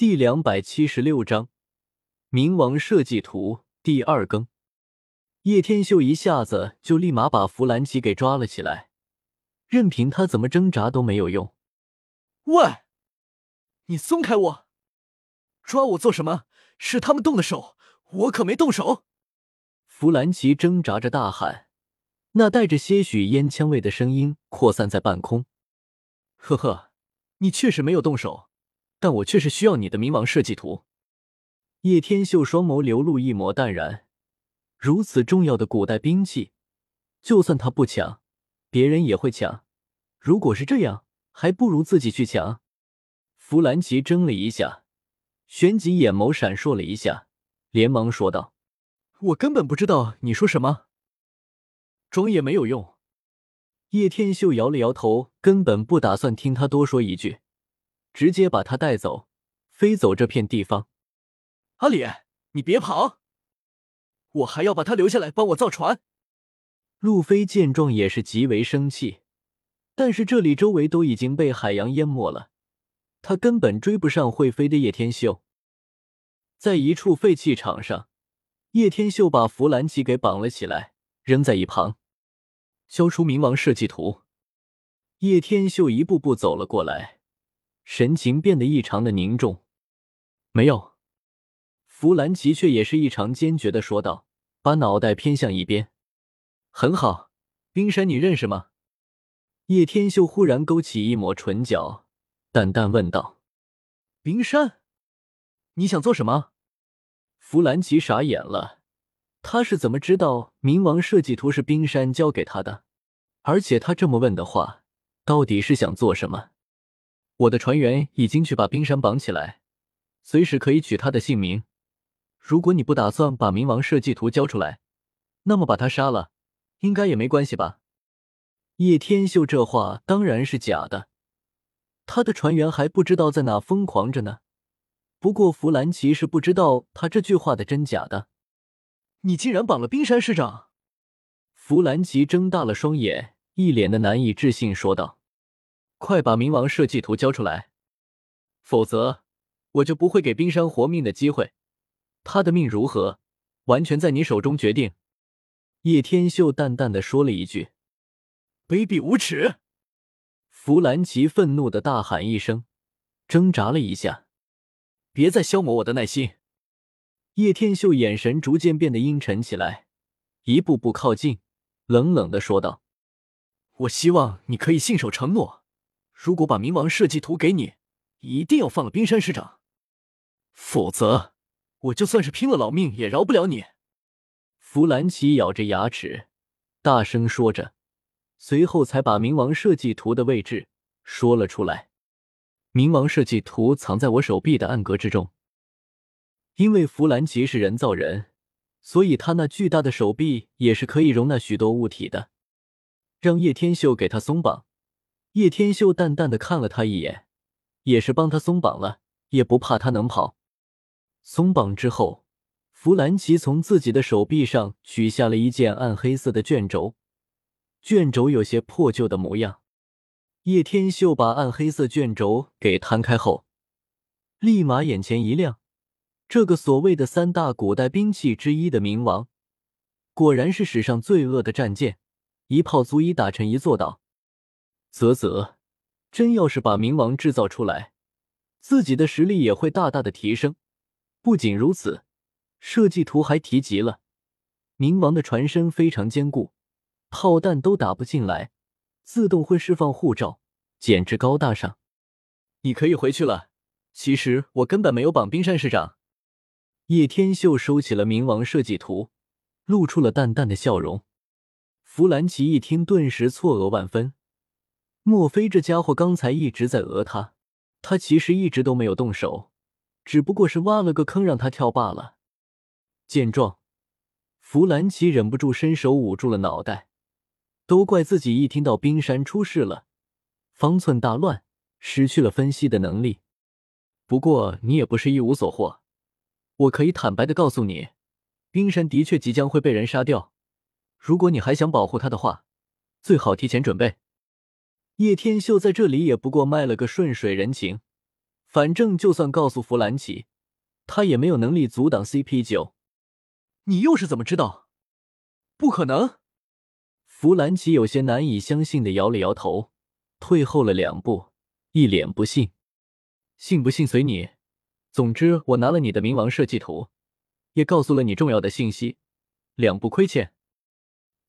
第两百七十六章冥王设计图第二更。叶天秀一下子就立马把弗兰奇给抓了起来，任凭他怎么挣扎都没有用。喂，你松开我！抓我做什么？是他们动的手，我可没动手。弗兰奇挣扎着大喊，那带着些许烟枪味的声音扩散在半空。呵呵，你确实没有动手，但我确实需要你的冥王设计图。叶天秀双眸流露一抹淡然，如此重要的古代兵器，就算他不抢，别人也会抢。如果是这样，还不如自己去抢。弗兰奇怔了一下。旋即眼眸闪烁了一下，连忙说道：“我根本不知道你说什么，装也没有用。”叶天秀摇了摇头，根本不打算听他多说一句，直接把他带走，飞走这片地方。阿里，你别跑，我还要把他留下来帮我造船。路飞见状也是极为生气，但是这里周围都已经被海洋淹没了。他根本追不上会飞的叶天秀，在一处废弃场上，叶天秀把弗兰奇给绑了起来，扔在一旁，交出冥王设计图。叶天秀一步步走了过来，神情变得异常的凝重。没有，弗兰奇却也是异常坚决的说道，把脑袋偏向一边。很好，冰山你认识吗？叶天秀忽然勾起一抹唇角。淡淡问道：“冰山，你想做什么？”弗兰奇傻眼了，他是怎么知道冥王设计图是冰山交给他的？而且他这么问的话，到底是想做什么？我的船员已经去把冰山绑起来，随时可以取他的姓名。如果你不打算把冥王设计图交出来，那么把他杀了，应该也没关系吧？叶天秀这话当然是假的。他的船员还不知道在哪疯狂着呢。不过弗兰奇是不知道他这句话的真假的。你竟然绑了冰山市长！弗兰奇睁大了双眼，一脸的难以置信，说道：“快把冥王设计图交出来，否则我就不会给冰山活命的机会。他的命如何，完全在你手中决定。”叶天秀淡淡的说了一句：“卑鄙无耻！”弗兰奇愤怒的大喊一声，挣扎了一下，“别再消磨我的耐心！”叶天秀眼神逐渐变得阴沉起来，一步步靠近，冷冷的说道：“我希望你可以信守承诺，如果把冥王设计图给你，一定要放了冰山师长，否则我就算是拼了老命也饶不了你。”弗兰奇咬着牙齿，大声说着。随后才把冥王设计图的位置说了出来。冥王设计图藏在我手臂的暗格之中。因为弗兰奇是人造人，所以他那巨大的手臂也是可以容纳许多物体的。让叶天秀给他松绑。叶天秀淡淡的看了他一眼，也是帮他松绑了，也不怕他能跑。松绑之后，弗兰奇从自己的手臂上取下了一件暗黑色的卷轴。卷轴有些破旧的模样，叶天秀把暗黑色卷轴给摊开后，立马眼前一亮。这个所谓的三大古代兵器之一的冥王，果然是史上最恶的战舰，一炮足以打沉一座岛。啧啧，真要是把冥王制造出来，自己的实力也会大大的提升。不仅如此，设计图还提及了冥王的船身非常坚固。炮弹都打不进来，自动会释放护罩，简直高大上。你可以回去了。其实我根本没有绑冰山市长。叶天秀收起了冥王设计图，露出了淡淡的笑容。弗兰奇一听，顿时错愕万分。莫非这家伙刚才一直在讹他？他其实一直都没有动手，只不过是挖了个坑让他跳罢了。见状，弗兰奇忍不住伸手捂住了脑袋。都怪自己一听到冰山出事了，方寸大乱，失去了分析的能力。不过你也不是一无所获，我可以坦白的告诉你，冰山的确即将会被人杀掉。如果你还想保护他的话，最好提前准备。叶天秀在这里也不过卖了个顺水人情，反正就算告诉弗兰奇，他也没有能力阻挡 CP 九。你又是怎么知道？不可能！弗兰奇有些难以相信的摇了摇头，退后了两步，一脸不信。信不信随你，总之我拿了你的冥王设计图，也告诉了你重要的信息，两不亏欠。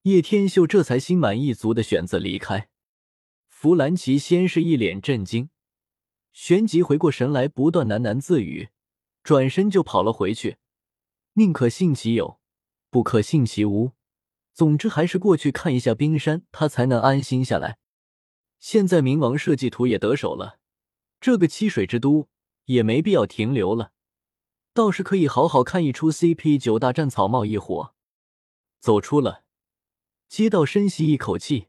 叶天秀这才心满意足的选择离开。弗兰奇先是一脸震惊，旋即回过神来，不断喃喃自语，转身就跑了回去。宁可信其有，不可信其无。总之还是过去看一下冰山，他才能安心下来。现在冥王设计图也得手了，这个七水之都也没必要停留了，倒是可以好好看一出 CP 九大战草帽一伙。走出了街道，深吸一口气。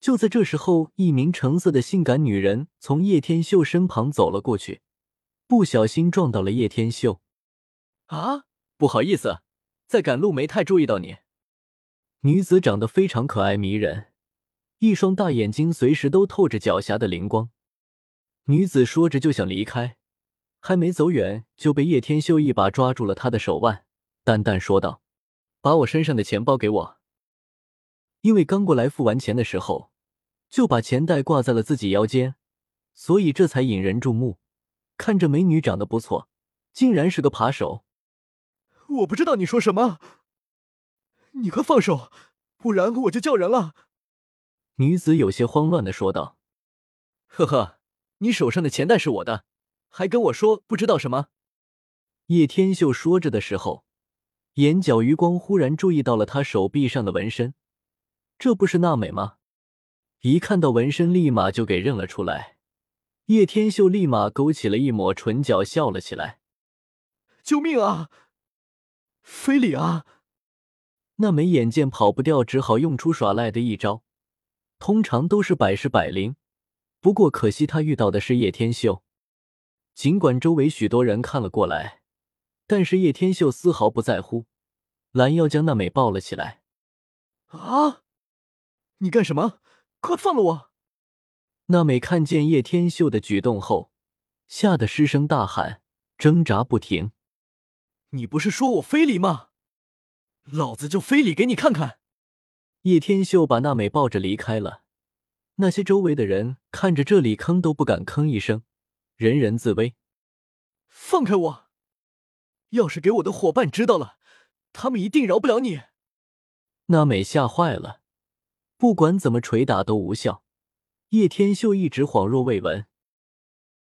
就在这时候，一名橙色的性感女人从叶天秀身旁走了过去，不小心撞到了叶天秀。啊，不好意思，在赶路没太注意到你。女子长得非常可爱迷人，一双大眼睛随时都透着狡黠的灵光。女子说着就想离开，还没走远就被叶天秀一把抓住了她的手腕，淡淡说道：“把我身上的钱包给我。”因为刚过来付完钱的时候，就把钱袋挂在了自己腰间，所以这才引人注目。看着美女长得不错，竟然是个扒手。我不知道你说什么。你快放手，不然我就叫人了。”女子有些慌乱的说道。“呵呵，你手上的钱袋是我的，还跟我说不知道什么？”叶天秀说着的时候，眼角余光忽然注意到了他手臂上的纹身，这不是娜美吗？一看到纹身，立马就给认了出来。叶天秀立马勾起了一抹唇角，笑了起来：“救命啊，非礼啊！”那美眼见跑不掉，只好用出耍赖的一招，通常都是百试百灵。不过可惜他遇到的是叶天秀。尽管周围许多人看了过来，但是叶天秀丝毫不在乎，拦腰将那美抱了起来。啊！你干什么？快放了我！娜美看见叶天秀的举动后，吓得失声大喊，挣扎不停。你不是说我非礼吗？老子就非礼给你看看！叶天秀把娜美抱着离开了。那些周围的人看着这里，吭都不敢吭一声，人人自危。放开我！要是给我的伙伴知道了，他们一定饶不了你。娜美吓坏了，不管怎么捶打都无效。叶天秀一直恍若未闻，